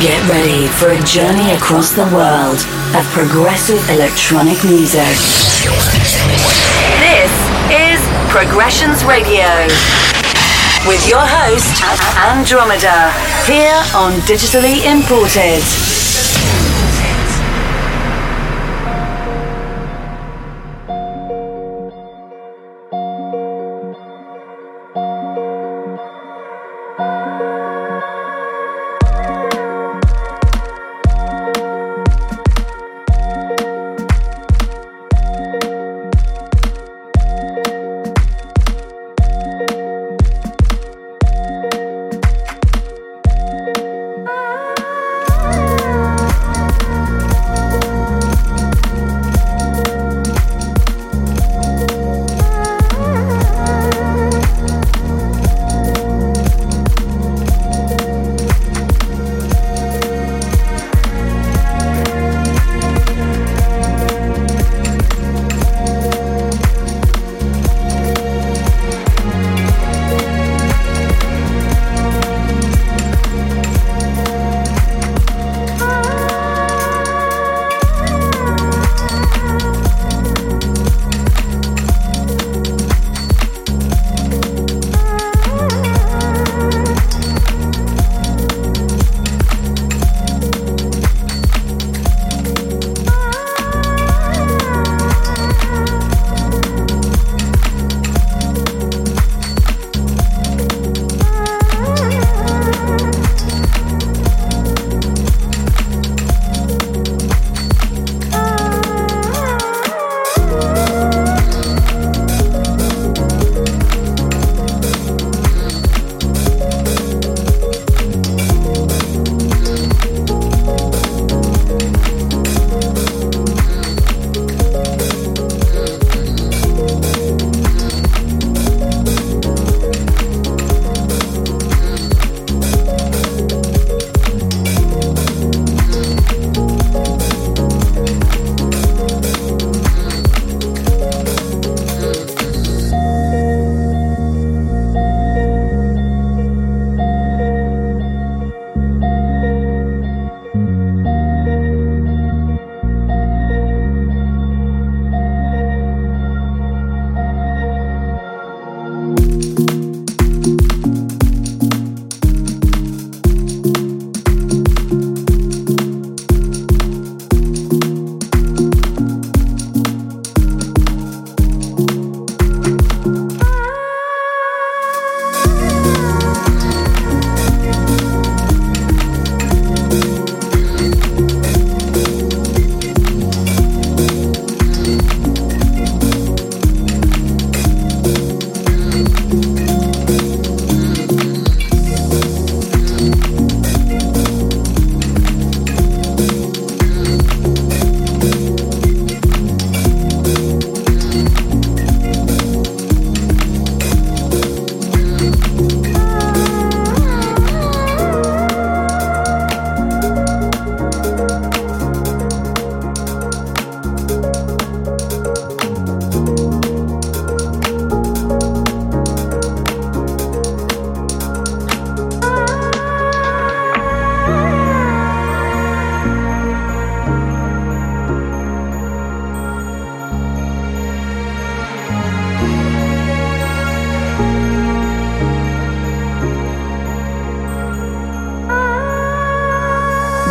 Get ready for a journey across the world of progressive electronic music. This is Progressions Radio with your host, Andromeda, here on Digitally Imported.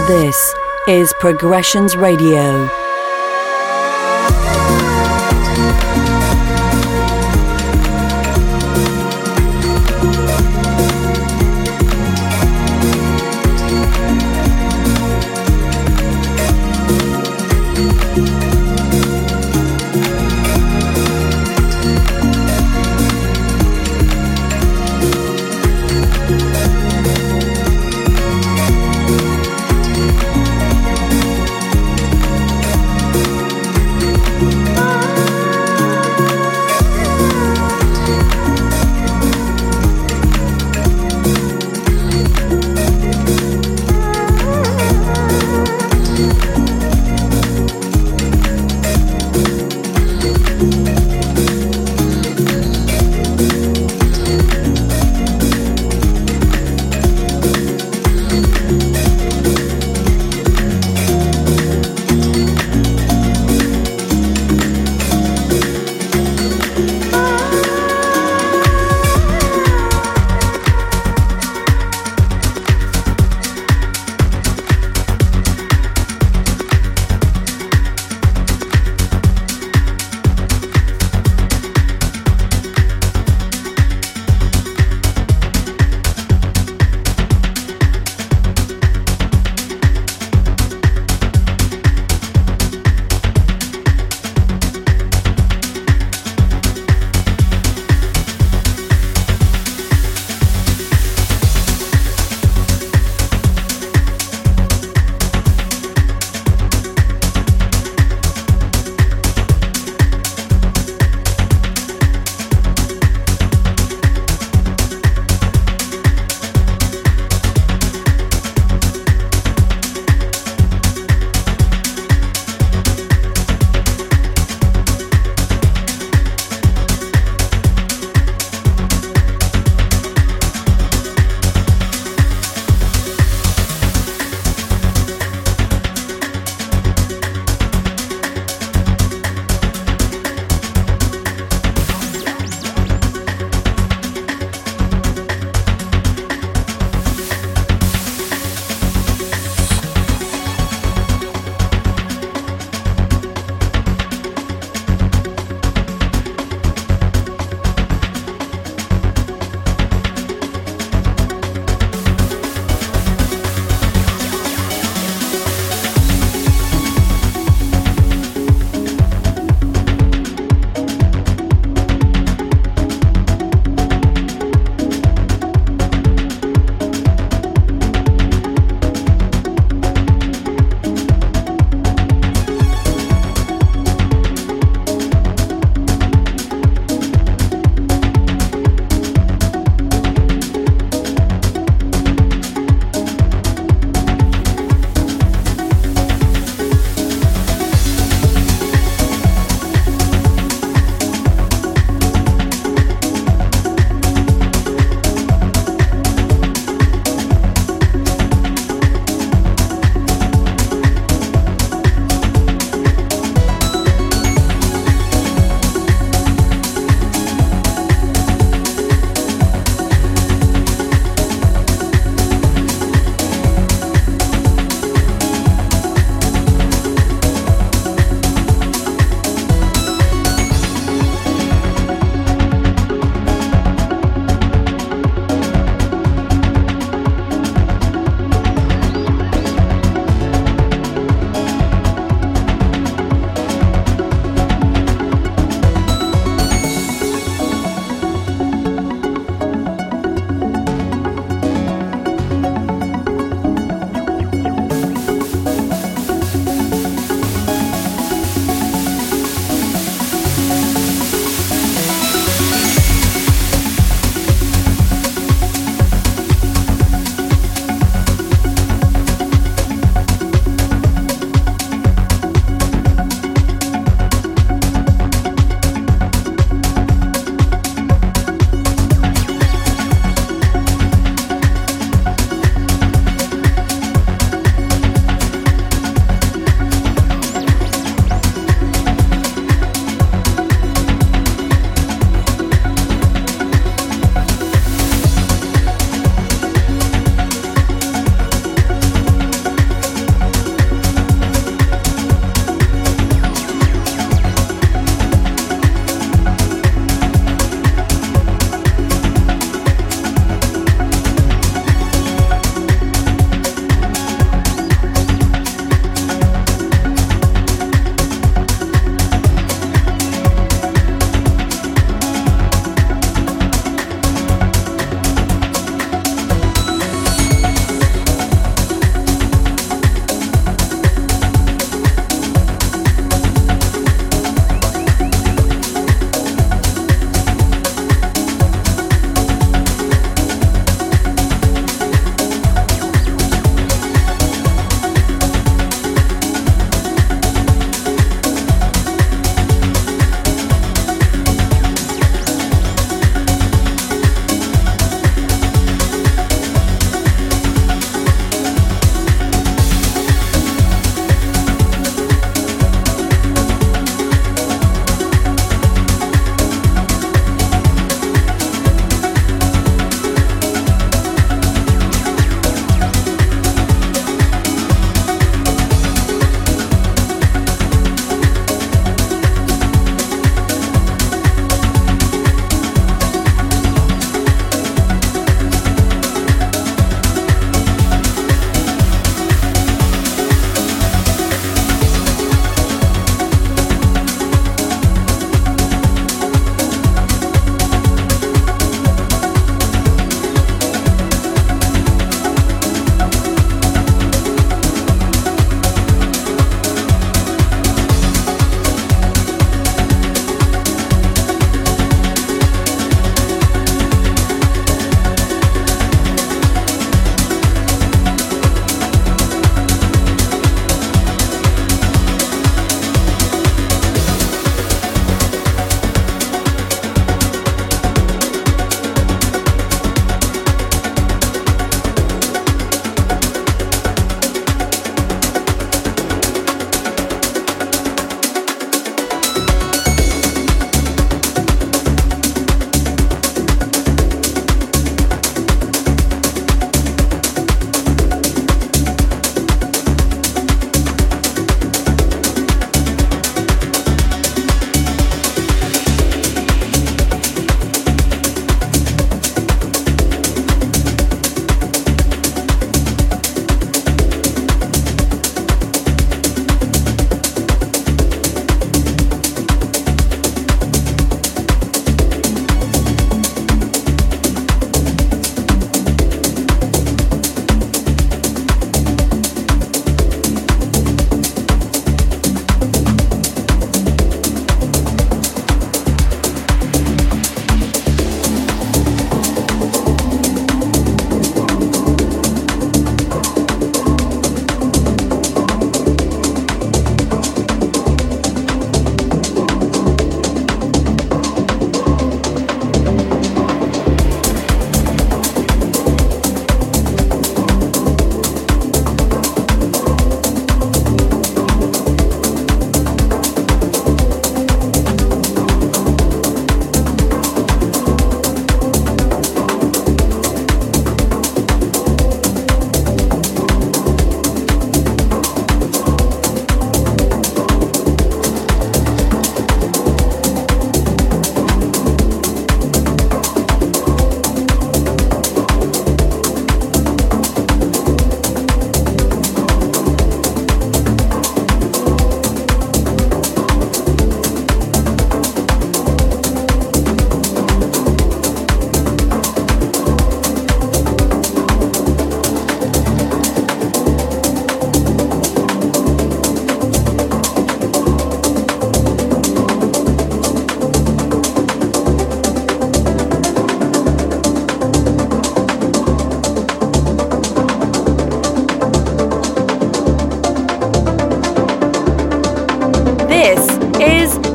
This is Progressions Radio.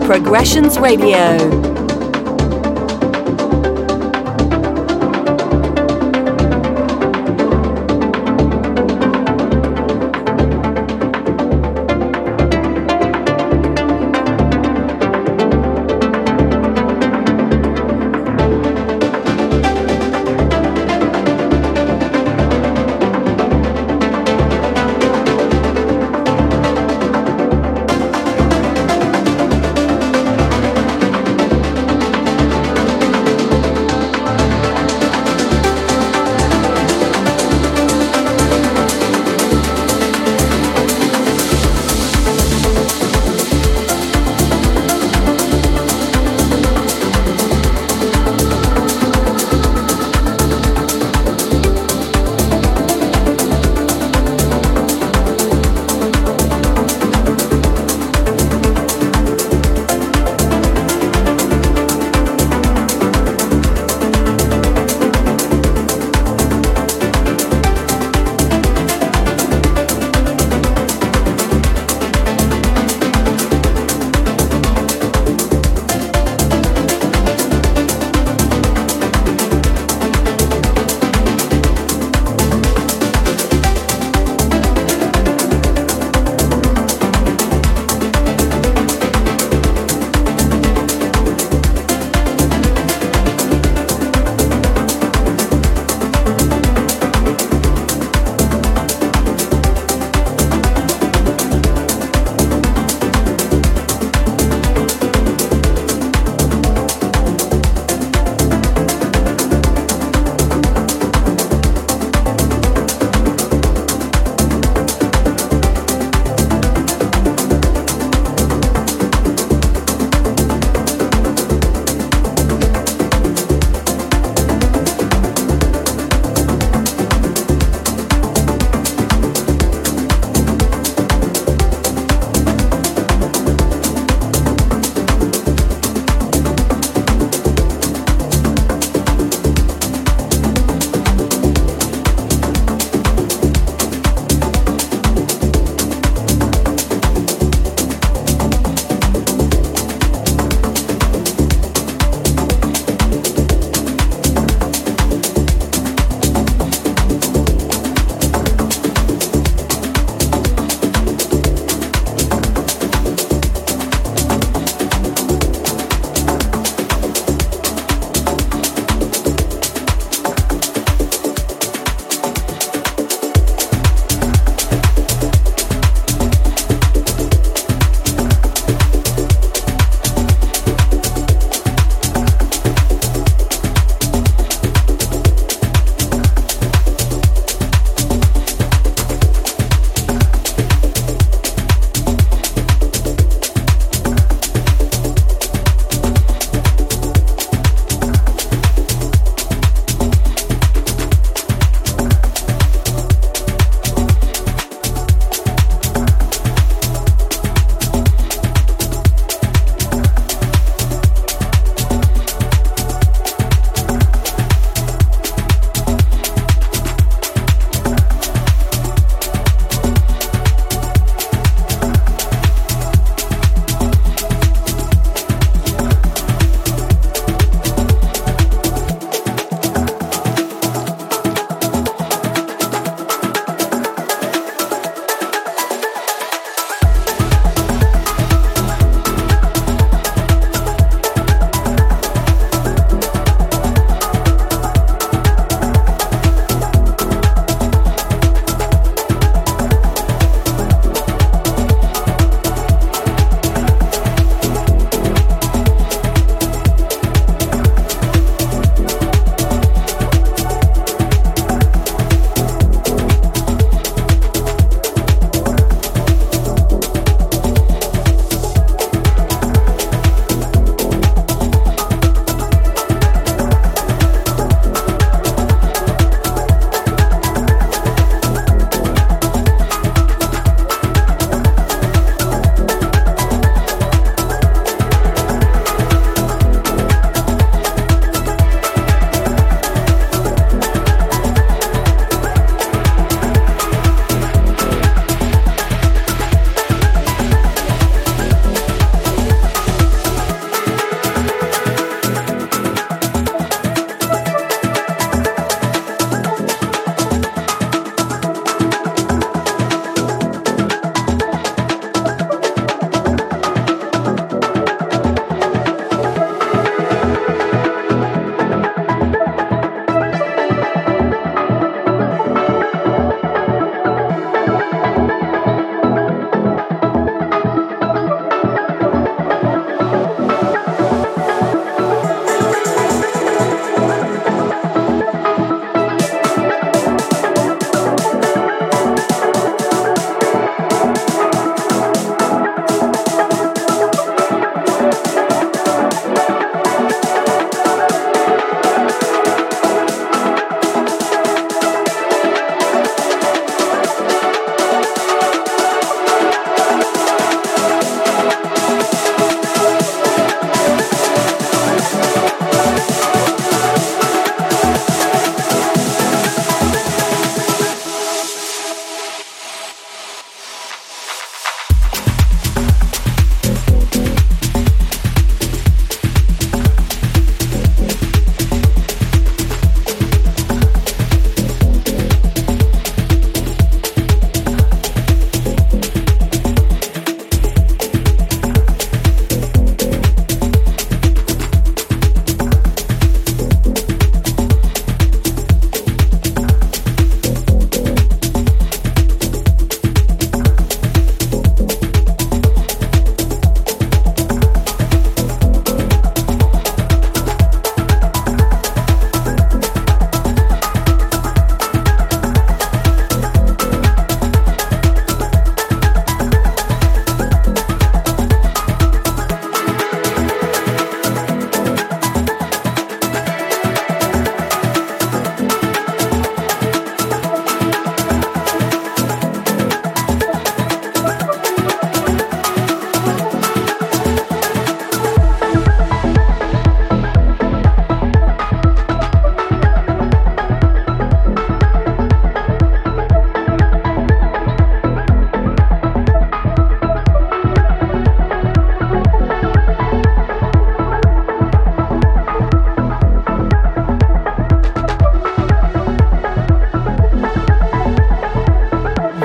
Progressions Radio.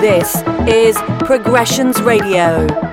This is Progressions Radio.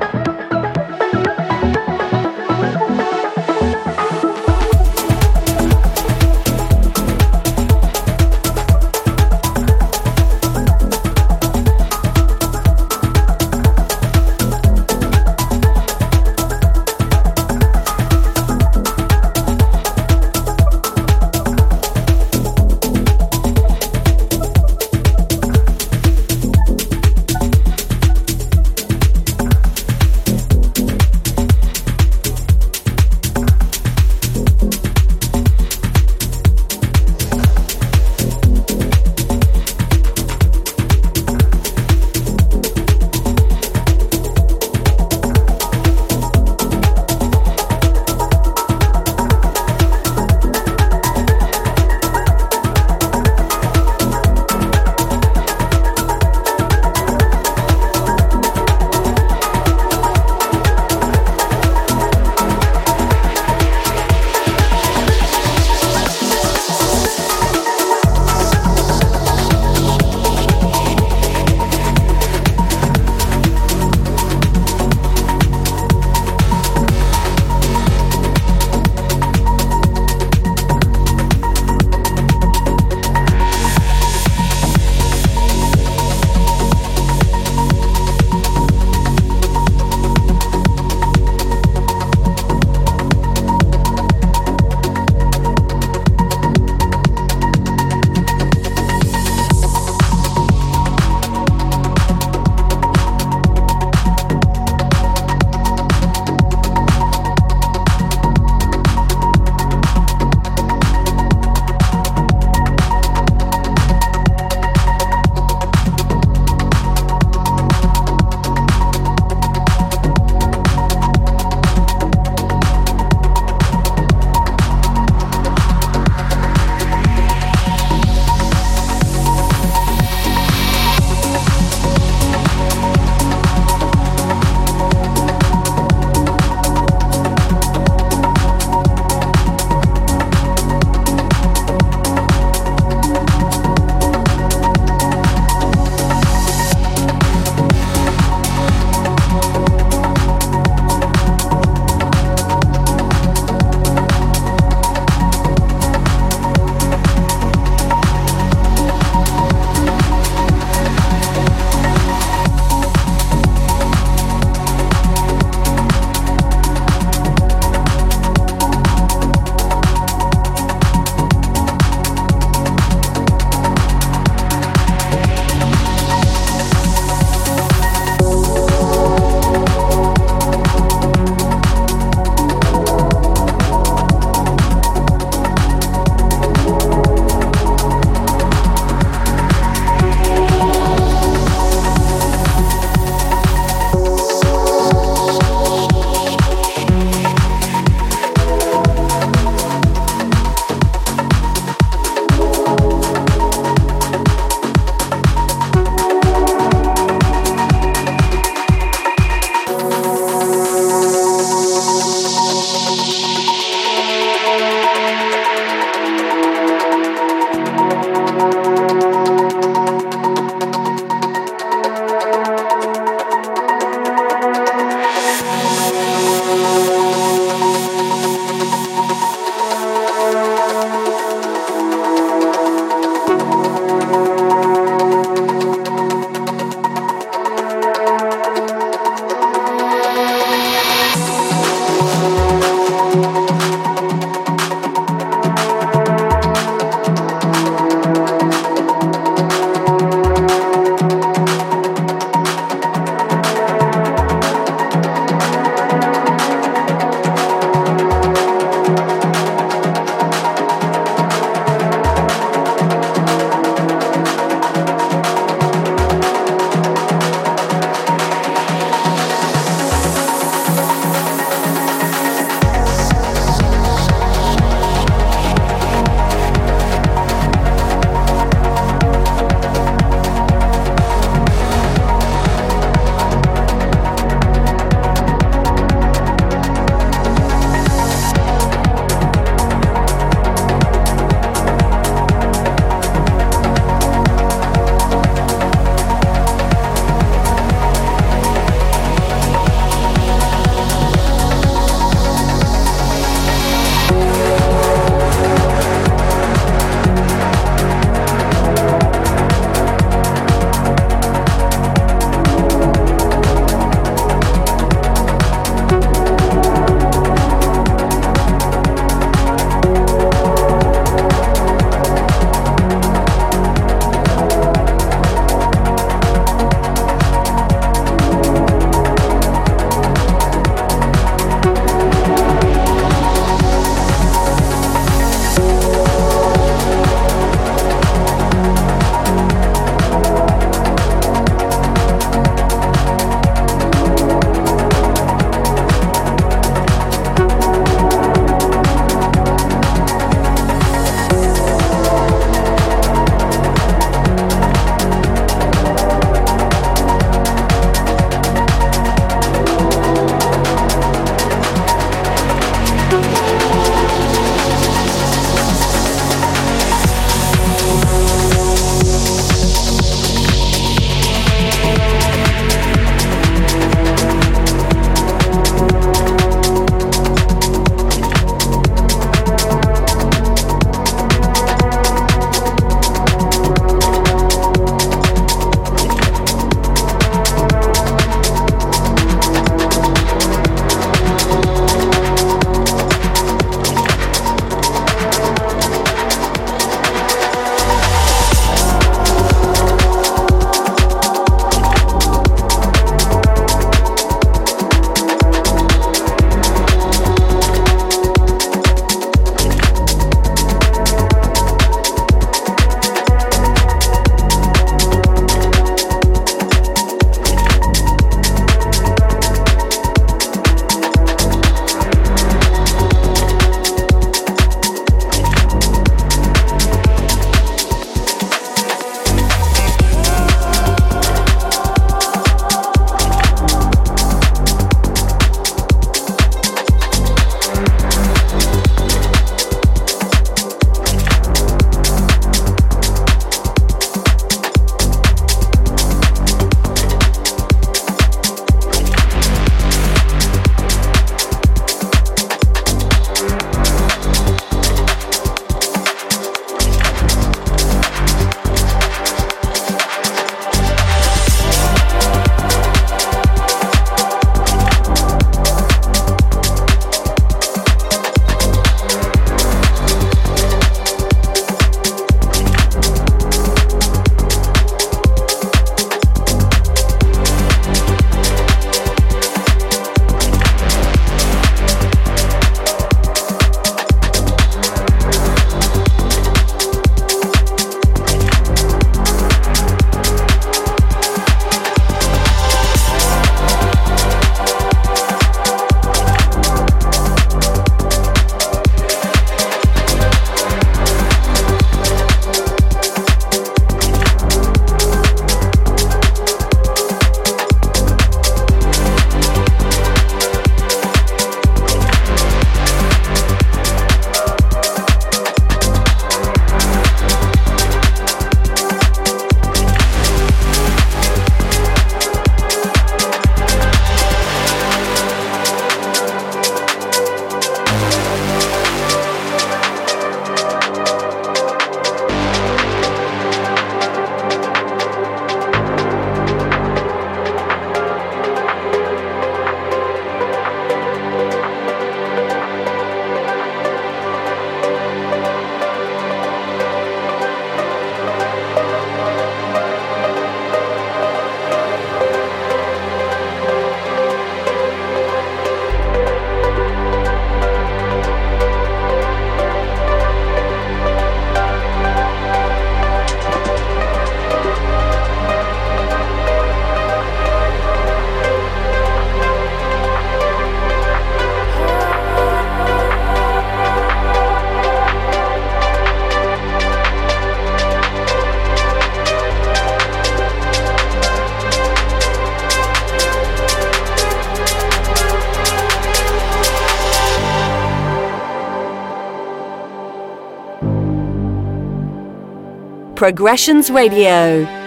Progressions Radio.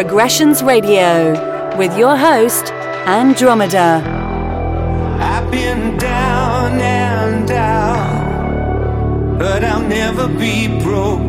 Progressions Radio with your host, Andromeda. I've been down and but I'll never be broken.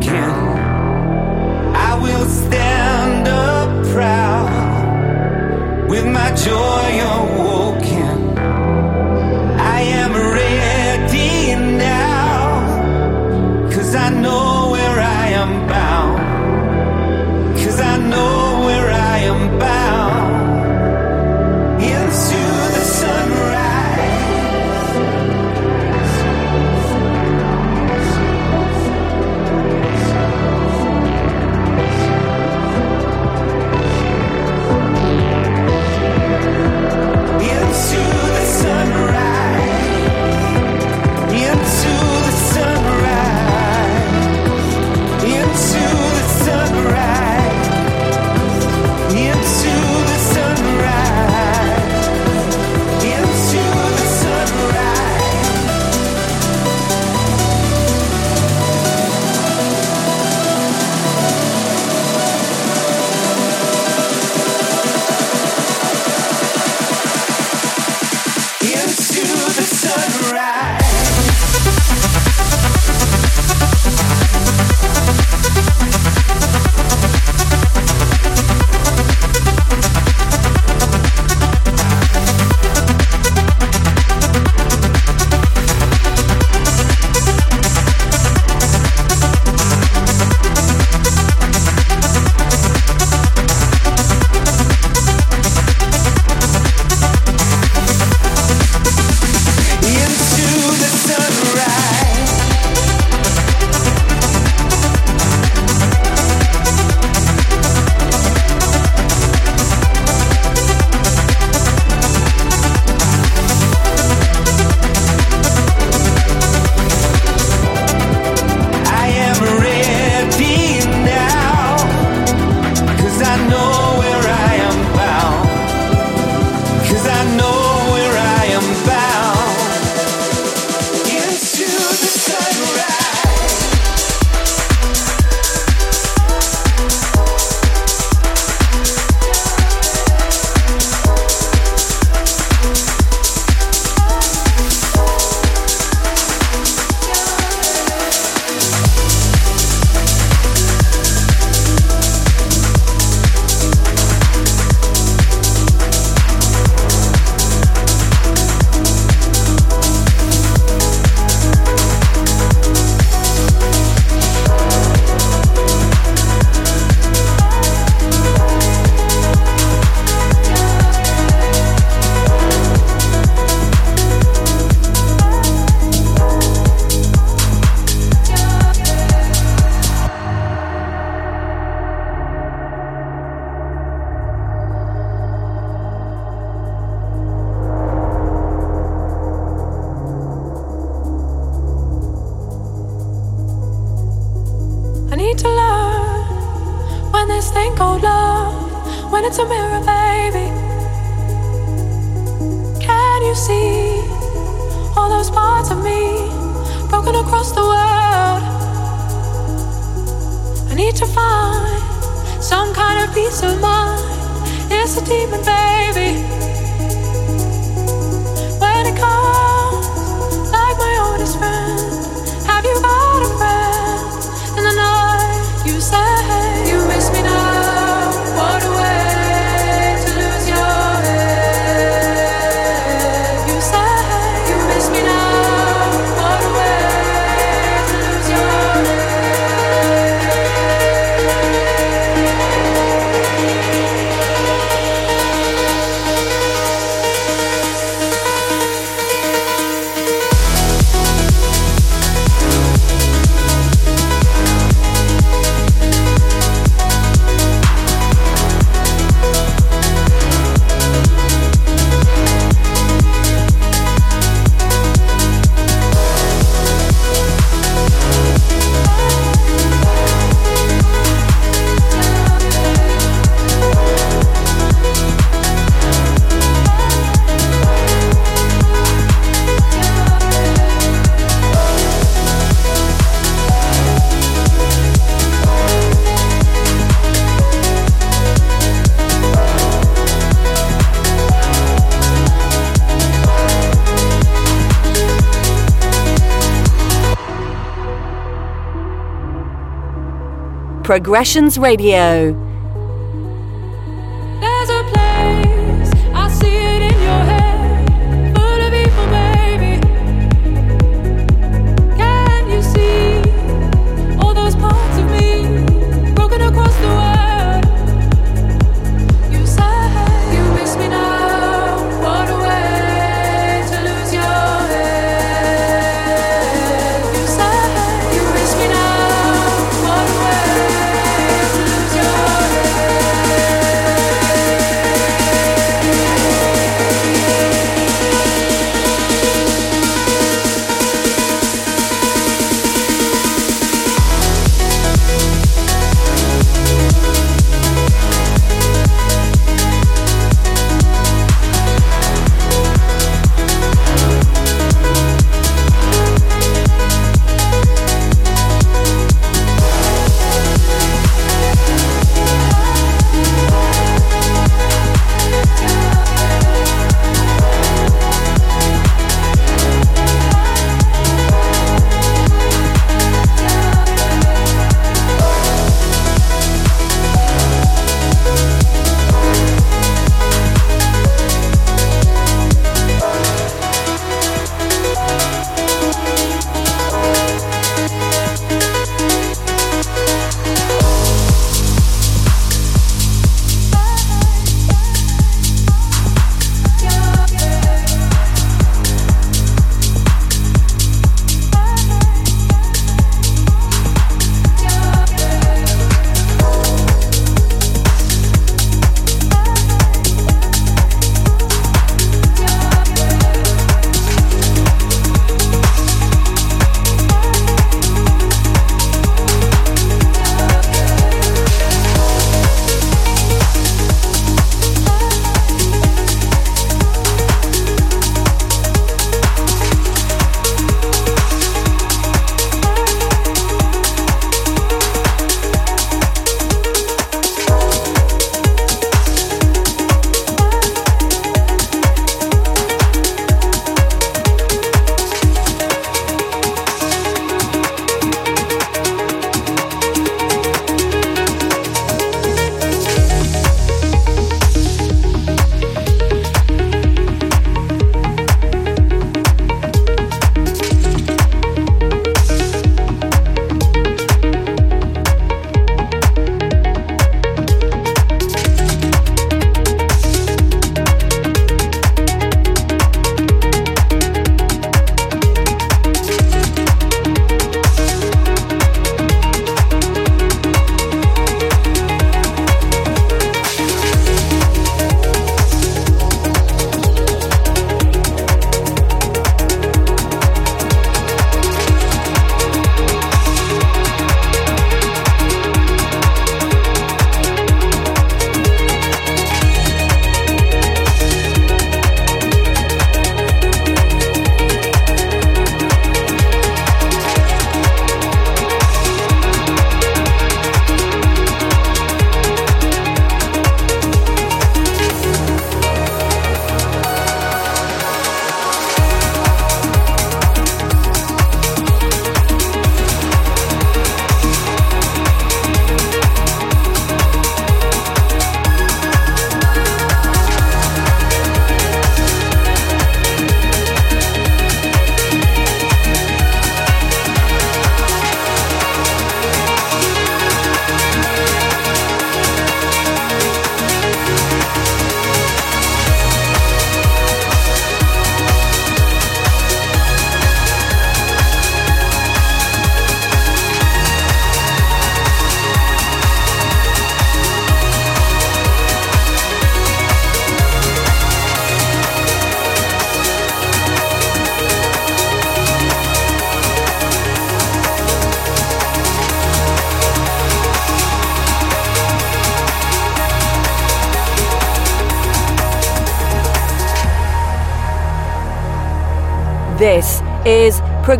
Progressions Radio.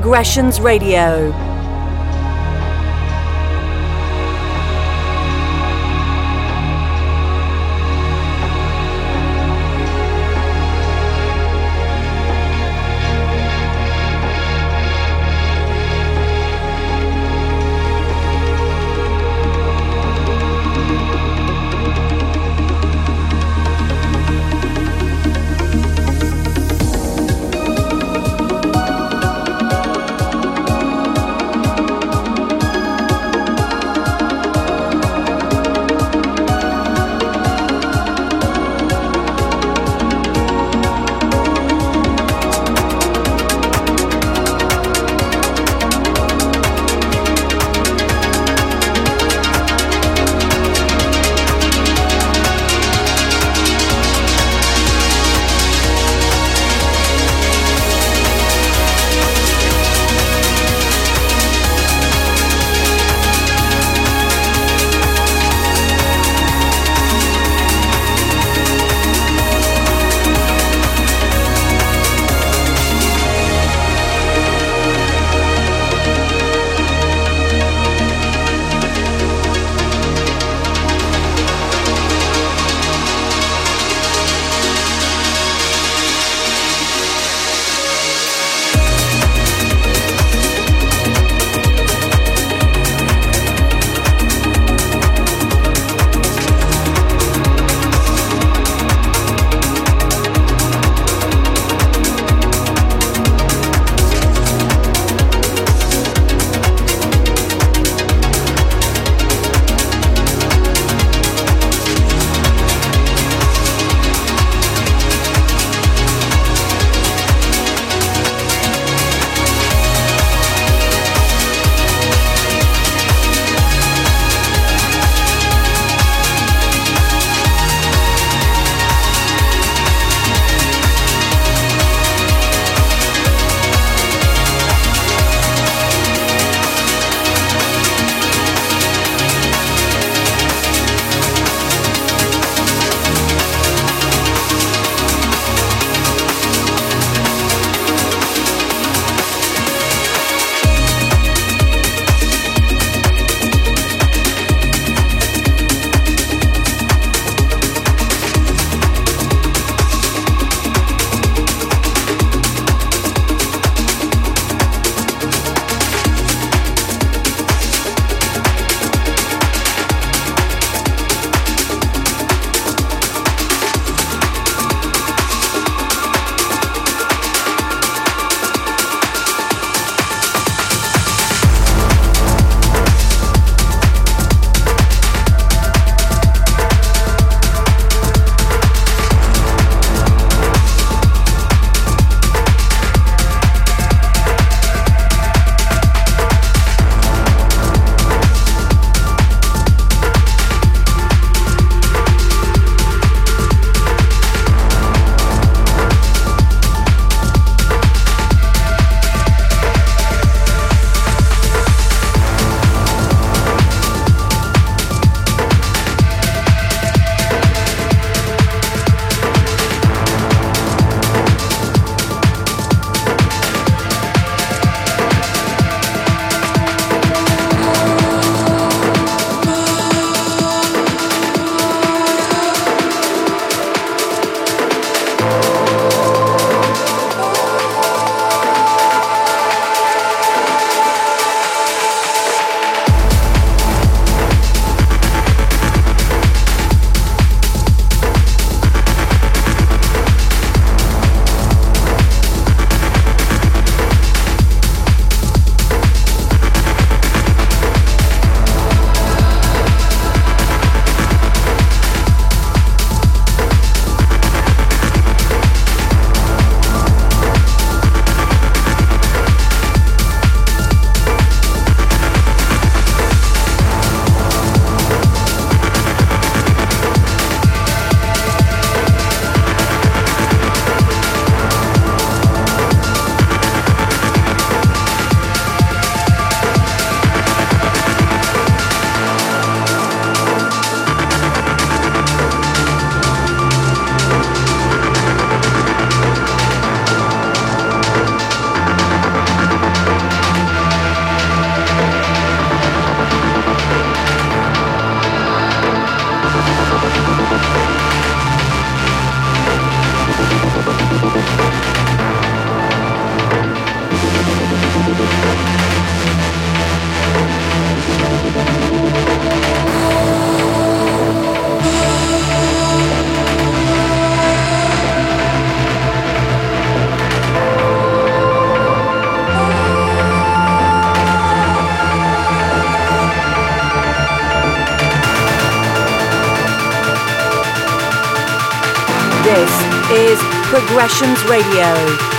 Is Progressions Radio. Progressions Radio.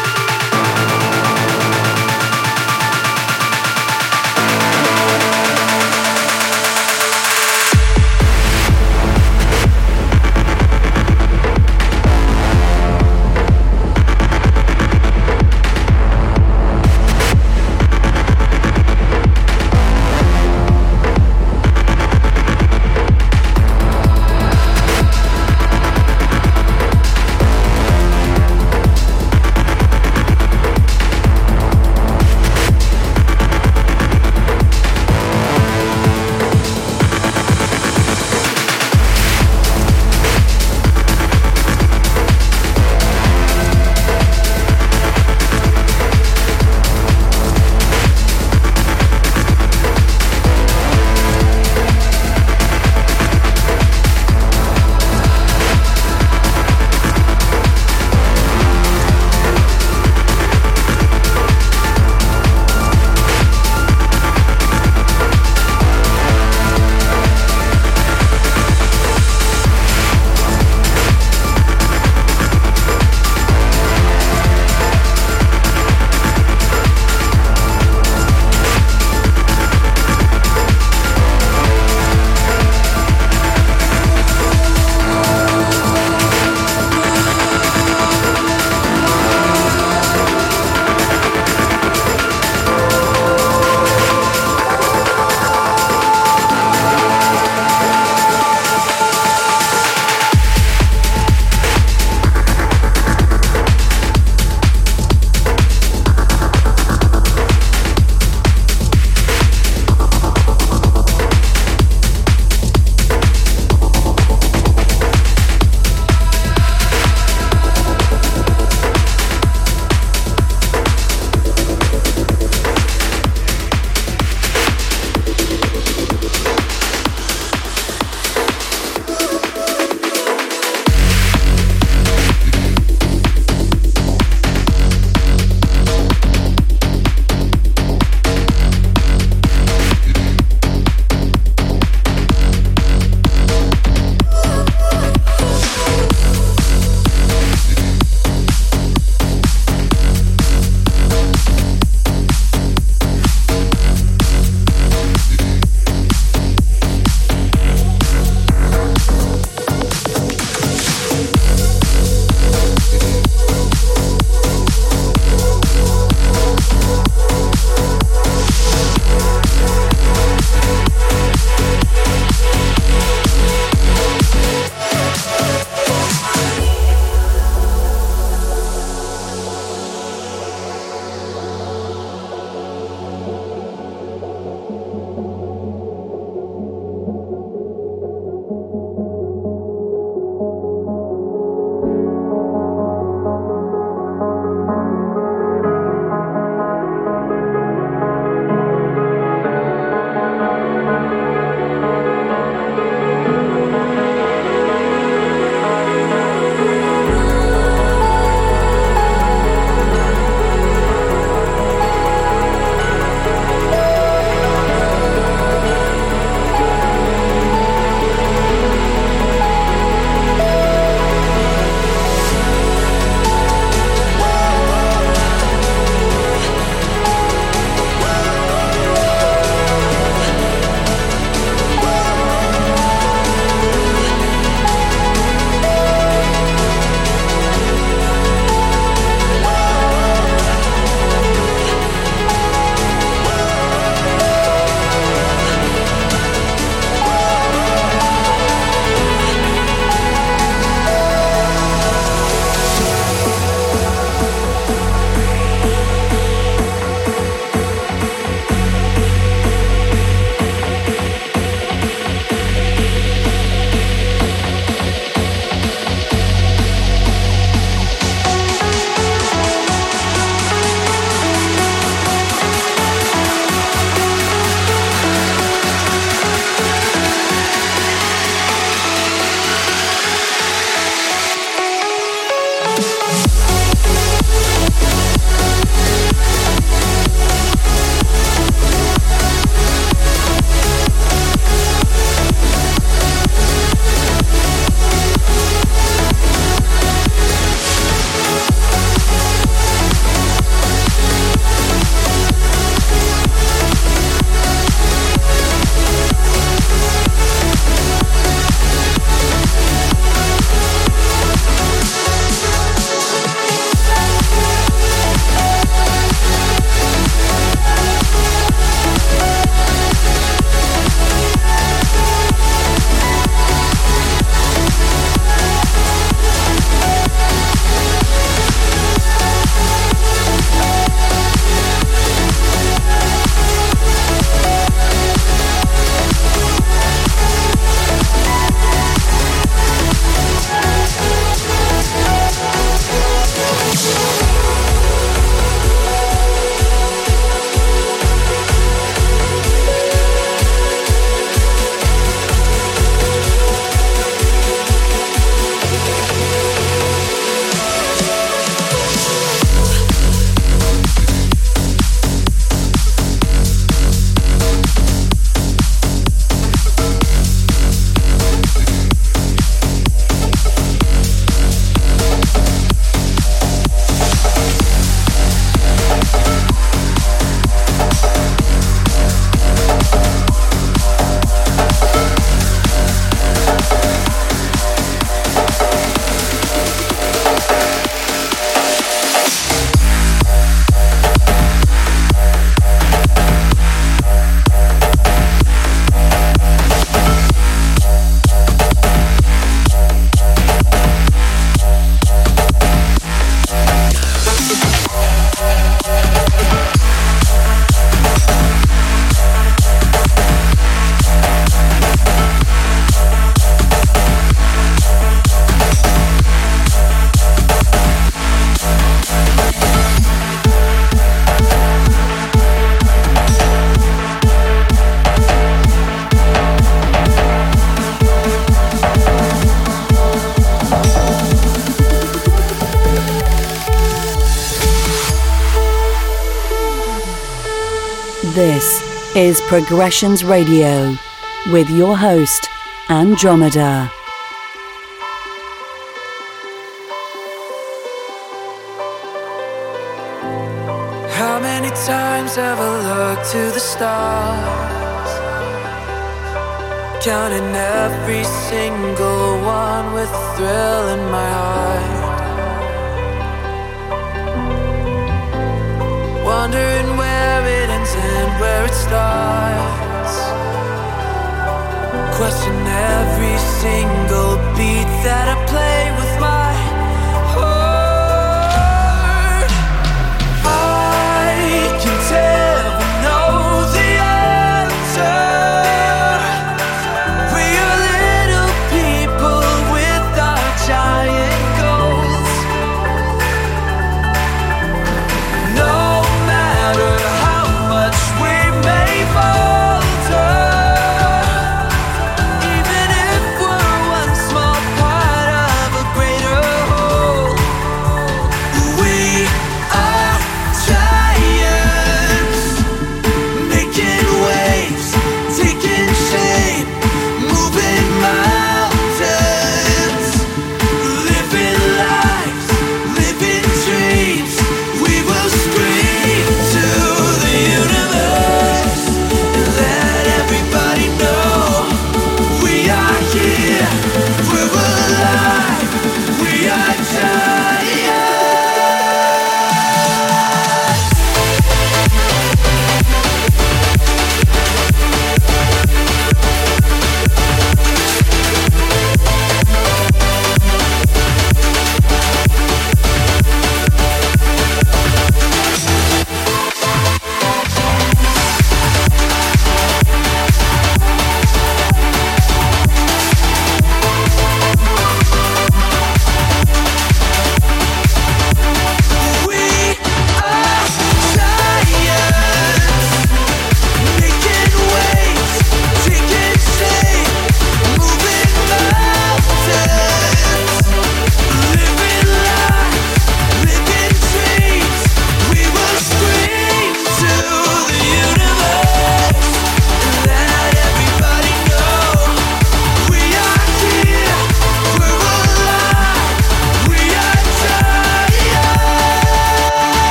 Is Progressions Radio with your host, Andromeda. How many times have I looked to the stars? Counting every single one with a thrill in my heart. Wondering where it starts. Question every single beat that I play with